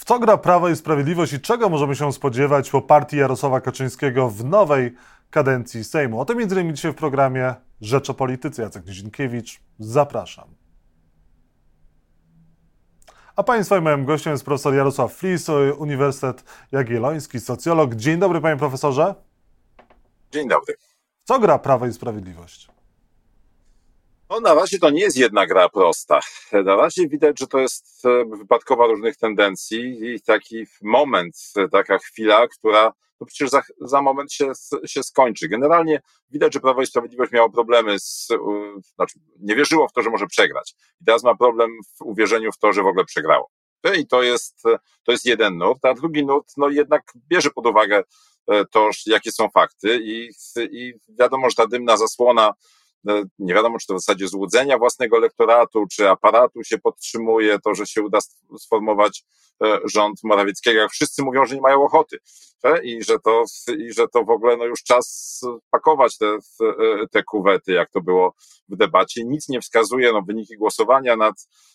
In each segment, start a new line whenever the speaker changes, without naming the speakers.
W co gra Prawo i Sprawiedliwość i czego możemy się spodziewać po partii Jarosława Kaczyńskiego w nowej kadencji Sejmu? O tym między innymi dzisiaj w programie Rzecz o Polityce. Jacek Nizinkiewicz, zapraszam. A Państwa i moim gościem jest profesor Jarosław Flis, Uniwersytet Jagielloński, socjolog. Dzień dobry, panie profesorze.
Dzień dobry.
Co gra Prawo i Sprawiedliwość?
No, na razie to nie jest jedna gra prosta. Na razie widać, że to jest e, wypadkowa różnych tendencji i taki moment, e, taka chwila, która no przecież za, za moment się, się skończy. Generalnie widać, że Prawo i Sprawiedliwość miało problemy z, znaczy nie wierzyło w to, że może przegrać. I teraz ma problem w uwierzeniu w to, że w ogóle przegrało. I to jest, to jest jeden nurt, a drugi nurt, no jednak bierze pod uwagę e, to, jakie są fakty i, i wiadomo, że ta dymna zasłona nie wiadomo, czy to w zasadzie złudzenia własnego elektoratu, czy aparatu się podtrzymuje, to, że się uda sformować e, rząd Morawieckiego, jak wszyscy mówią, że nie mają ochoty i że to, i że to w ogóle no już czas pakować te, te kuwety, jak to było w debacie. Nic nie wskazuje, no wyniki głosowania nad,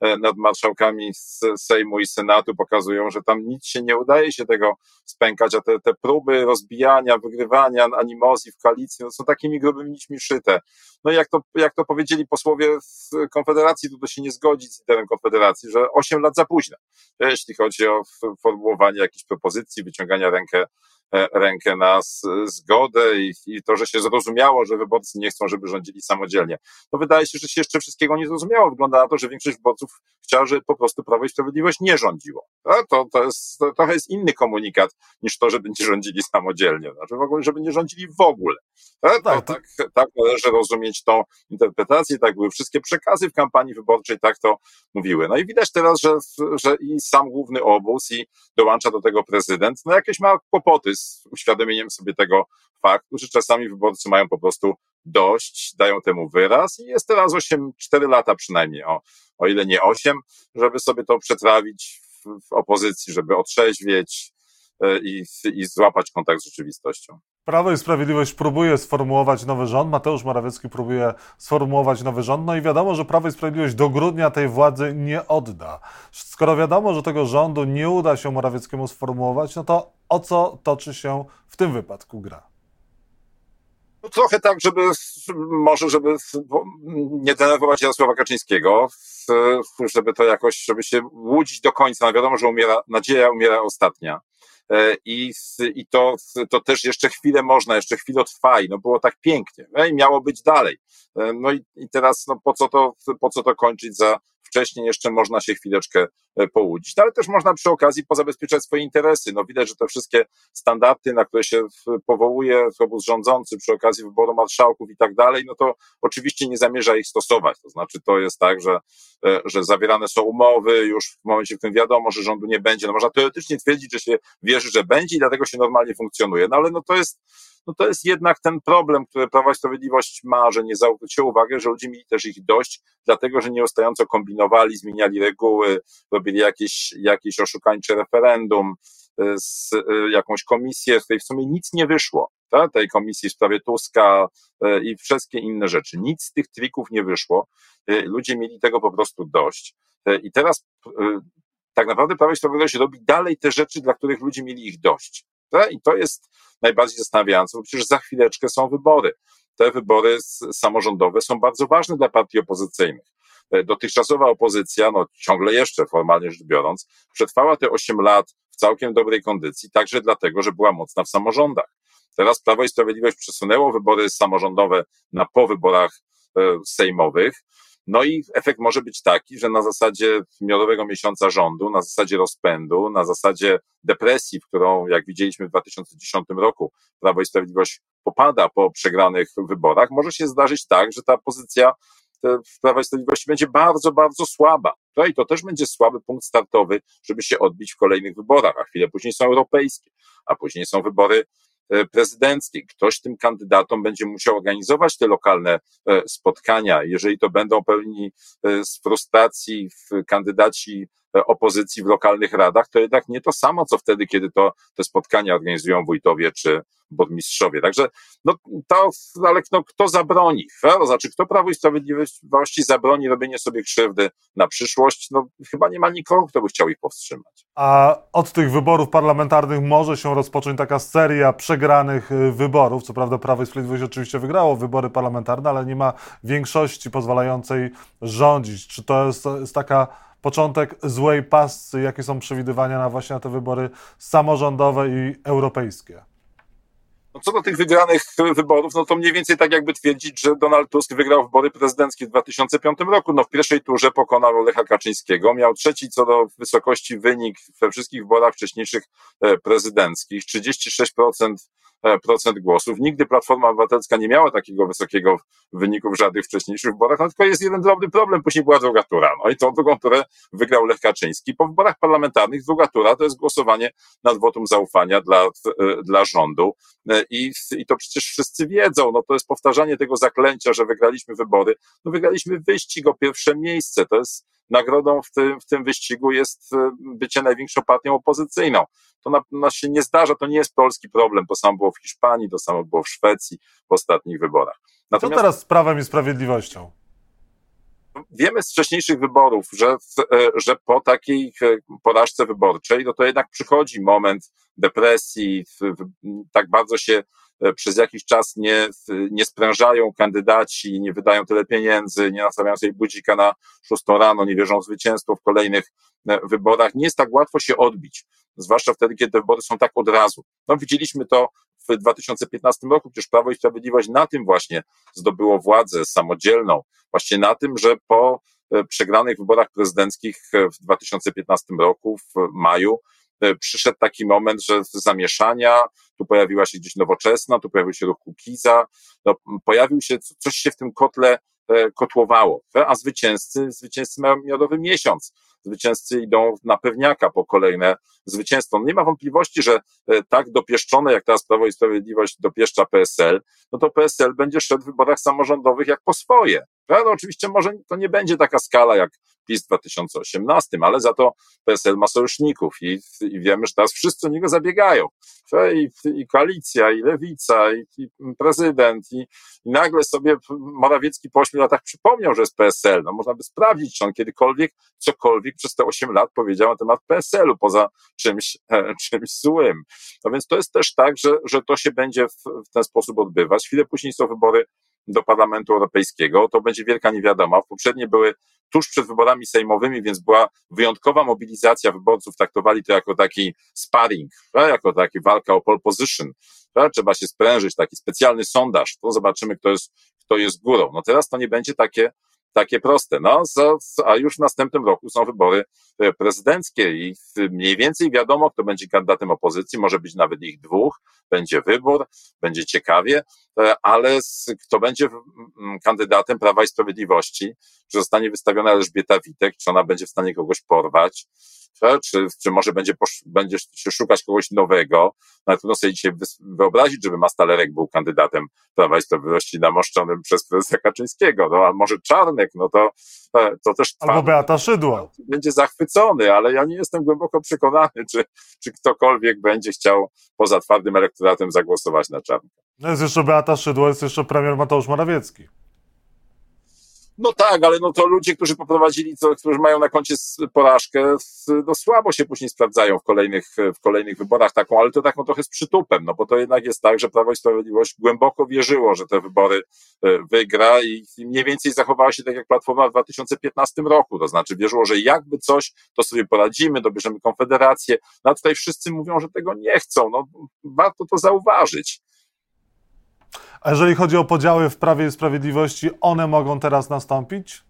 e, nad marszałkami z Sejmu i Senatu pokazują, że tam nic się nie udaje się tego spękać, a te, te próby rozbijania, wygrywania animozji w koalicji no są takimi grubymi nićmi szyte. No i jak to, jak to powiedzieli posłowie z Konfederacji, to, to się nie zgodzić z liderem Konfederacji, że 8 lat za późno, jeśli chodzi o formułowanie jakichś propozycji, wyciągania rękę rękę na zgodę i, i, to, że się zrozumiało, że wyborcy nie chcą, żeby rządzili samodzielnie. No wydaje się, że się jeszcze wszystkiego nie zrozumiało. Wygląda na to, że większość wyborców chciała, żeby po prostu Prawo i Sprawiedliwość nie rządziło. To, to, jest, to trochę jest inny komunikat niż to, że będzie rządzili samodzielnie. Znaczy w ogóle, żeby nie rządzili w ogóle. To, tak, tak, tak należy rozumieć tą interpretację, tak były wszystkie przekazy w kampanii wyborczej, tak to mówiły. No i widać teraz, że, że i sam główny obóz i dołącza do tego prezydent, no jakieś ma kłopoty z uświadomieniem sobie tego faktu, że czasami wyborcy mają po prostu dość, dają temu wyraz i jest teraz 8, 4 lata przynajmniej, o, o ile nie 8, żeby sobie to przetrawić w, w opozycji, żeby otrzeźwieć e, i, i złapać kontakt z rzeczywistością.
Prawo i Sprawiedliwość próbuje sformułować nowy rząd, Mateusz Morawiecki próbuje sformułować nowy rząd, no i wiadomo, że Prawo i Sprawiedliwość do grudnia tej władzy nie odda. Skoro wiadomo, że tego rządu nie uda się Morawieckiemu sformułować, no to o co toczy się w tym wypadku gra?
No trochę tak, żeby może, żeby nie denerwować Jarosława Kaczyńskiego, żeby to jakoś, żeby się łudzić do końca. No wiadomo, że umiera, nadzieja umiera ostatnia. E, i, i to, to też jeszcze chwilę można, jeszcze chwilę trwa i no było tak pięknie no i miało być dalej. E, no i, i teraz no po co to, po co to kończyć za wcześniej jeszcze można się chwileczkę e, połudzić, no ale też można przy okazji pozabezpieczać swoje interesy. No widać, że te wszystkie standardy, na które się powołuje obóz rządzący przy okazji wyboru marszałków i tak dalej, no to oczywiście nie zamierza ich stosować. To znaczy to jest tak, że, e, że zawierane są umowy już w momencie, w którym wiadomo, że rządu nie będzie. No można teoretycznie twierdzić, że się wierzy, że będzie i dlatego się normalnie funkcjonuje. No ale no to jest no to jest jednak ten problem, który Prawa i Sprawiedliwość ma, że nie zwróciło uwagę, że ludzie mieli też ich dość, dlatego że nieustająco kombinowali, zmieniali reguły, robili jakieś, jakieś oszukańcze referendum, y, z y, jakąś komisję, z której w sumie nic nie wyszło. Ta, tej komisji w sprawie Tuska y, i wszystkie inne rzeczy. Nic z tych trików nie wyszło. Ludzie mieli tego po prostu dość. I teraz tak naprawdę Prawo i Sprawiedliwość robi dalej te rzeczy, dla których ludzie mieli ich dość. I to jest najbardziej zastanawiające, bo przecież za chwileczkę są wybory. Te wybory samorządowe są bardzo ważne dla partii opozycyjnych. E, dotychczasowa opozycja, no ciągle jeszcze formalnie rzecz biorąc, przetrwała te 8 lat w całkiem dobrej kondycji, także dlatego, że była mocna w samorządach. Teraz Prawo i Sprawiedliwość przesunęło wybory samorządowe na po wyborach e, sejmowych, no i efekt może być taki, że na zasadzie miodowego miesiąca rządu, na zasadzie rozpędu, na zasadzie depresji, w którą, jak widzieliśmy w 2010 roku, Prawo i Sprawiedliwość popada po przegranych wyborach, może się zdarzyć tak, że ta pozycja Prawa i Sprawiedliwości będzie bardzo, bardzo słaba. No i to też będzie słaby punkt startowy, żeby się odbić w kolejnych wyborach, a chwilę później są europejskie, a później są wybory prezydenckiej. Ktoś tym kandydatom będzie musiał organizować te lokalne e, spotkania. Jeżeli to będą pełni e, z frustracji kandydaci opozycji w lokalnych radach, to jednak nie to samo, co wtedy, kiedy to te spotkania organizują wójtowie czy burmistrzowie. Także, no, to, ale no, kto zabroni? To znaczy, kto Prawo i Sprawiedliwości zabroni robienie sobie krzywdy na przyszłość? No, chyba nie ma nikogo, kto by chciał ich powstrzymać.
A od tych wyborów parlamentarnych może się rozpocząć taka seria przegranych y, wyborów. Co prawda Prawo i Sprawiedliwość oczywiście wygrało wybory parlamentarne, ale nie ma większości pozwalającej rządzić. Czy to jest, jest taka początek złej pasy, jakie są przewidywania na właśnie na te wybory samorządowe i europejskie?
No co do tych wygranych wyborów, no to mniej więcej tak jakby twierdzić, że Donald Tusk wygrał wybory prezydenckie w 2005 roku. No w pierwszej turze pokonał Lecha Kaczyńskiego, miał trzeci co do wysokości wynik we wszystkich wyborach wcześniejszych e, prezydenckich, 36% E, procent głosów. Nigdy Platforma Obywatelska nie miała takiego wysokiego wyniku w żadnych wcześniejszych wyborach, no tylko jest jeden drobny problem, później była druga tura. No i tą drugą turę wygrał Lech Kaczyński. Po wyborach parlamentarnych druga tura to jest głosowanie nad wotum zaufania dla, dla rządu I, i to przecież wszyscy wiedzą, no to jest powtarzanie tego zaklęcia, że wygraliśmy wybory. No wygraliśmy wyścig o pierwsze miejsce, to jest nagrodą w tym, w tym wyścigu jest bycie największą partią opozycyjną. To na, na się nie zdarza, to nie jest polski problem. To samo było w Hiszpanii, to samo było w Szwecji w ostatnich wyborach.
Natomiast, Co teraz z prawem i sprawiedliwością?
Wiemy z wcześniejszych wyborów, że, e, że po takiej e, porażce wyborczej, no to jednak przychodzi moment depresji, tak bardzo się e, przez jakiś czas nie, nie sprężają kandydaci, nie wydają tyle pieniędzy, nie nastawiają sobie budzika na szóstą rano, nie wierzą w zwycięstwo w kolejnych wyborach. Nie jest tak łatwo się odbić zwłaszcza wtedy, kiedy te wybory są tak od razu. No, widzieliśmy to w 2015 roku, przecież Prawo i Sprawiedliwość na tym właśnie zdobyło władzę samodzielną, właśnie na tym, że po e, przegranych wyborach prezydenckich e, w 2015 roku, w maju, e, przyszedł taki moment, że zamieszania, tu pojawiła się gdzieś nowoczesna, tu pojawił się ruch Kukiza, no, pojawił się, coś się w tym kotle kotłowało, a zwycięzcy, zwycięzcy mają miodowy miesiąc. Zwycięzcy idą na pewniaka po kolejne zwycięstwo. Nie ma wątpliwości, że e, tak dopieszczone, jak teraz Prawo i Sprawiedliwość dopieszcza PSL, no to PSL będzie szedł w wyborach samorządowych jak po swoje. No, oczywiście może to nie będzie taka skala jak PiS w 2018, ale za to PSL ma sojuszników i, i wiemy, że teraz wszyscy o niego zabiegają. I, i koalicja, i lewica, i, i prezydent, i, i, nagle sobie Morawiecki po 8 latach przypomniał, że jest PSL. No można by sprawdzić, czy on kiedykolwiek cokolwiek przez te 8 lat powiedział na temat PSL-u, poza czymś, e, czymś złym. No więc to jest też tak, że, że to się będzie w, w ten sposób odbywać. Chwilę później są wybory do Parlamentu Europejskiego. To będzie wielka niewiadoma. Poprzednie były tuż przed wyborami sejmowymi, więc była wyjątkowa mobilizacja wyborców. Traktowali to jako taki sparring, jako taki walka o pole position. Trzeba się sprężyć, taki specjalny sondaż. To zobaczymy, kto jest, kto jest górą. No teraz to nie będzie takie takie proste. No, a już w następnym roku są wybory e, prezydenckie i mniej więcej wiadomo, kto będzie kandydatem opozycji, może być nawet ich dwóch, będzie wybór, będzie ciekawie, ale kto będzie kandydatem Prawa i Sprawiedliwości, czy zostanie wystawiona Elżbieta Witek, czy ona będzie w stanie kogoś porwać, czy, czy może będzie, będzie się szukać kogoś nowego. No, trudno sobie dzisiaj wyobrazić, żeby Mastalerek był kandydatem Prawa i Sprawiedliwości namoszczonym przez prezesa Kaczyńskiego. No, a może Czarnek, no to, to też...
Albo Beata Szydło.
Będzie zachwycony, ale ja nie jestem głęboko przekonany, czy, czy ktokolwiek będzie chciał poza twardym elektoratem zagłosować na Czarnka.
No jest jeszcze Beata Szydło, jest jeszcze premier Mateusz Morawiecki.
No tak, ale no to ludzie, którzy poprowadzili, to, którzy mają na koncie porażkę, no słabo się później sprawdzają w kolejnych, w kolejnych wyborach taką, ale to taką trochę z przytupem, no bo to jednak jest tak, że Prawo i Sprawiedliwość głęboko wierzyło, że te wybory e, wygra i mniej więcej zachowała się tak jak Platforma w 2015 roku, to znaczy wierzyło, że jakby coś, to sobie poradzimy, dobierzemy Konfederację, no a tutaj wszyscy mówią, że tego nie chcą, no warto to zauważyć.
A jeżeli chodzi o podziały w Prawie i Sprawiedliwości, one mogą teraz nastąpić?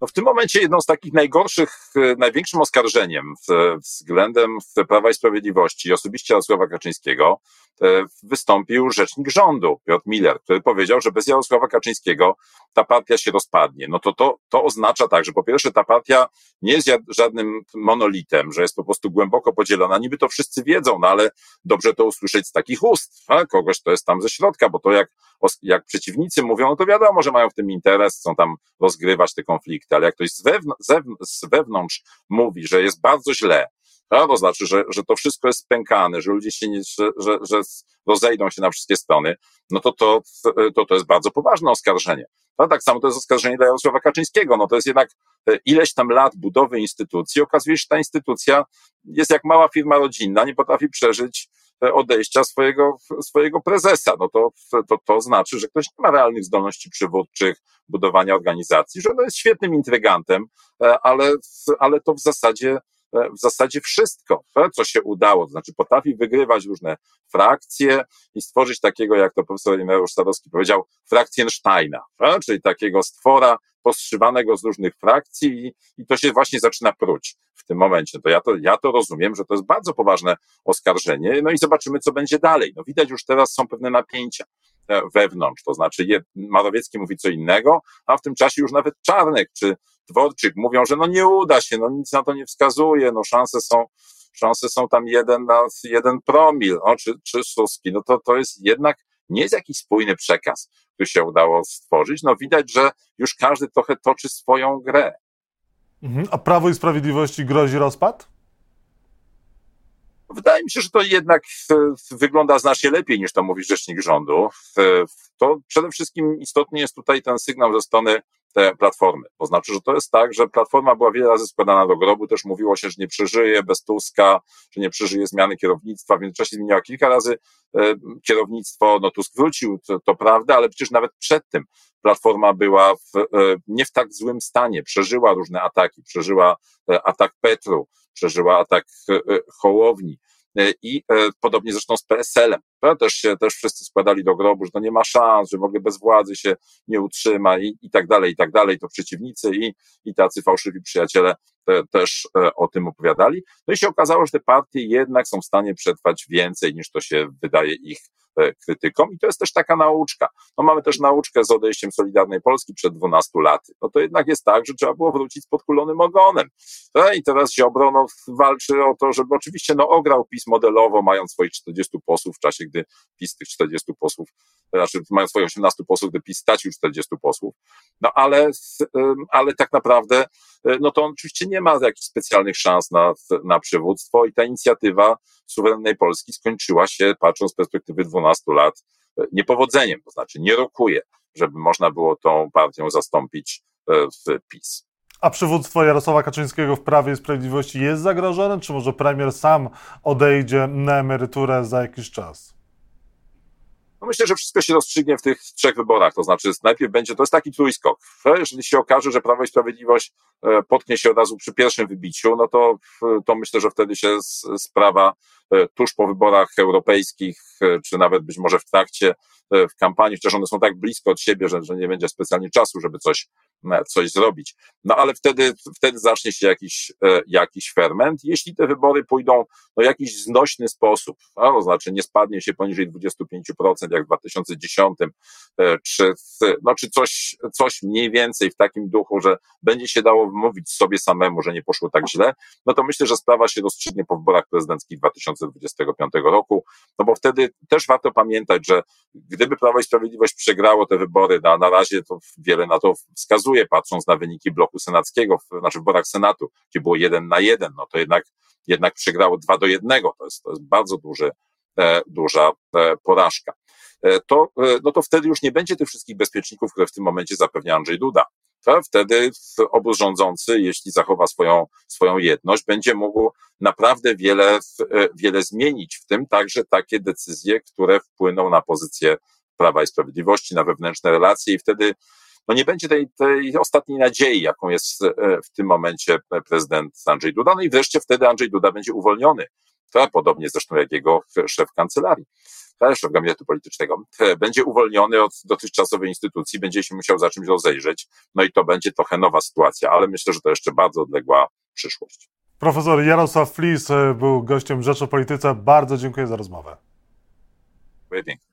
No w tym momencie jedną z takich najgorszych, e, największym oskarżeniem względem Prawa i Sprawiedliwości, osobiście Jarosława Kaczyńskiego, e, wystąpił rzecznik rządu, Piotr Miller, który powiedział, że bez Jarosława Kaczyńskiego ta partia się rozpadnie. No to, to, to oznacza tak, że po pierwsze ta partia nie jest żadnym monolitem, że jest po prostu głęboko podzielona. Niby to wszyscy wiedzą, no ale dobrze to usłyszeć z takich ust, a? kogoś, to jest tam ze środka, bo to jak, jak przeciwnicy mówią, no to wiadomo, że mają w tym interes, chcą tam rozgrywać te konflikty konflikty, ale jak ktoś z, wewn- z wewnątrz mówi, że jest bardzo źle, to znaczy, że, że to wszystko jest spękane, że ludzie się nie, że, że, że rozejdą się na wszystkie strony, no to to, to to jest bardzo poważne oskarżenie. No, tak samo to jest oskarżenie dla Jarosława Kaczyńskiego. No to jest jednak e, ileś tam lat budowy instytucji. Okazuje się, że ta instytucja jest jak mała firma rodzinna, nie potrafi przeżyć odejścia swojego, swojego prezesa. No to, to, to znaczy, że ktoś nie ma realnych zdolności przywódczych, budowania organizacji, że on jest świetnym intrygantem, e, ale, ale to w zasadzie E, w zasadzie wszystko, co się udało, to znaczy potrafi wygrywać różne frakcje i stworzyć takiego, jak to profesor Ireneusz Sadowski powiedział, Frakcjensteina, czyli takiego stwora postrzywanego z różnych frakcji i, i to się właśnie zaczyna pruć w tym momencie. To ja, to ja to rozumiem, że to jest bardzo poważne oskarżenie, no i zobaczymy, co będzie dalej. No widać już teraz są pewne napięcia e, wewnątrz, to znaczy Marowiecki mówi co innego, a w tym czasie już nawet Czarnek czy Dworczyk mówią, że no nie uda się, no nic na to nie wskazuje, no szanse są, szanse są tam jeden na jeden promil, no, czy, czy Suski, no to, to jest jednak nie jest jakiś spójny przekaz, który się udało stworzyć. No widać, że już każdy trochę toczy swoją grę.
Mhm. A Prawo i Sprawiedliwości grozi rozpad?
Wydaje mi się, że to jednak e, wygląda znacznie lepiej niż to mówi rzecznik rządu. E, to przede wszystkim istotny jest tutaj ten sygnał ze strony te platformy. To znaczy, że to jest tak, że platforma była wiele razy składana do grobu, też mówiło się, że nie przeżyje bez Tuska, że nie przeżyje zmiany kierownictwa, w międzyczasie zmieniła kilka razy e, kierownictwo, no Tusk wrócił, to, to prawda, ale przecież nawet przed tym Platforma była w, e, nie w tak złym stanie, przeżyła różne ataki, przeżyła e, atak Petru, przeżyła atak Hołowni, i e, podobnie zresztą z PSL-em. Też się, też wszyscy składali do grobu, że to nie ma szans, że w ogóle bez władzy się nie utrzyma i, i tak dalej, i tak dalej. To przeciwnicy i, i tacy fałszywi przyjaciele te, też e, o tym opowiadali. No i się okazało, że te partie jednak są w stanie przetrwać więcej niż to się wydaje ich E, krytykom i to jest też taka nauczka. No mamy też nauczkę z odejściem Solidarnej Polski przed 12 laty. No to jednak jest tak, że trzeba było wrócić z podkulonym ogonem. No I teraz Ziobro no, walczy o to, żeby oczywiście no, ograł PiS modelowo, mając swoich 40 posłów w czasie, gdy PiS tych 40 posłów, znaczy mając swoich 18 posłów, gdy PiS stracił 40 posłów. No ale, ale tak naprawdę E, no to on oczywiście nie ma jakichś specjalnych szans na, na przywództwo i ta inicjatywa suwerennej Polski skończyła się, patrząc z perspektywy 12 lat, e, niepowodzeniem, to znaczy nie rokuje, żeby można było tą partią zastąpić e, w PiS.
A przywództwo Jarosława Kaczyńskiego w Prawie i Sprawiedliwości jest zagrożone? Czy może premier sam odejdzie na emeryturę za jakiś czas?
No myślę, że wszystko się rozstrzygnie w tych trzech wyborach. To znaczy, najpierw będzie, to jest taki trójskok. Jeżeli się okaże, że Prawo i Sprawiedliwość e, potknie się od razu przy pierwszym wybiciu, no to, to myślę, że wtedy się sprawa e, tuż po wyborach europejskich, e, czy nawet być może w trakcie w kampanii, chociaż one są tak blisko od siebie, że, że nie będzie specjalnie czasu, żeby coś, coś zrobić. No ale wtedy, wtedy zacznie się jakiś, jakiś ferment. Jeśli te wybory pójdą no, w jakiś znośny sposób, no, to znaczy nie spadnie się poniżej 25%, jak w 2010, e, czy, no, czy coś, coś mniej więcej w takim duchu, że będzie się dało mówić sobie samemu, że nie poszło tak źle, no to myślę, że sprawa się rozstrzygnie po wyborach prezydenckich 2025 roku, no bo wtedy też warto pamiętać, że gdyby Prawo i Sprawiedliwość przegrało te wybory, na, na razie to wiele na to wskazuje, patrząc na wyniki bloku senackiego, w, znaczy w wyborach Senatu, gdzie było jeden na jeden, no to jednak, jednak przegrało dwa do jednego, to jest, to jest bardzo duży, e, duża e, porażka. E, to, e, no to wtedy już nie będzie tych wszystkich bezpieczników, które w tym momencie zapewnia Andrzej Duda. To wtedy obóz rządzący, jeśli zachowa swoją, swoją jedność, będzie mógł naprawdę wiele, e, wiele zmienić, w tym także takie decyzje, które wpłyną na pozycję Prawa i Sprawiedliwości, na wewnętrzne relacje i wtedy no nie będzie tej, tej ostatniej nadziei, jaką jest w tym momencie prezydent Andrzej Duda. No i wreszcie wtedy Andrzej Duda będzie uwolniony. To podobnie zresztą jak jego szef kancelarii szef gabinetu politycznego, będzie uwolniony od dotychczasowej instytucji, będzie się musiał za czymś rozejrzeć, no i to będzie trochę nowa sytuacja, ale myślę, że to jeszcze bardzo odległa przyszłość.
Profesor Jarosław Flis był gościem Rzeczopolityce. Bardzo dziękuję za rozmowę.
Dziękuję.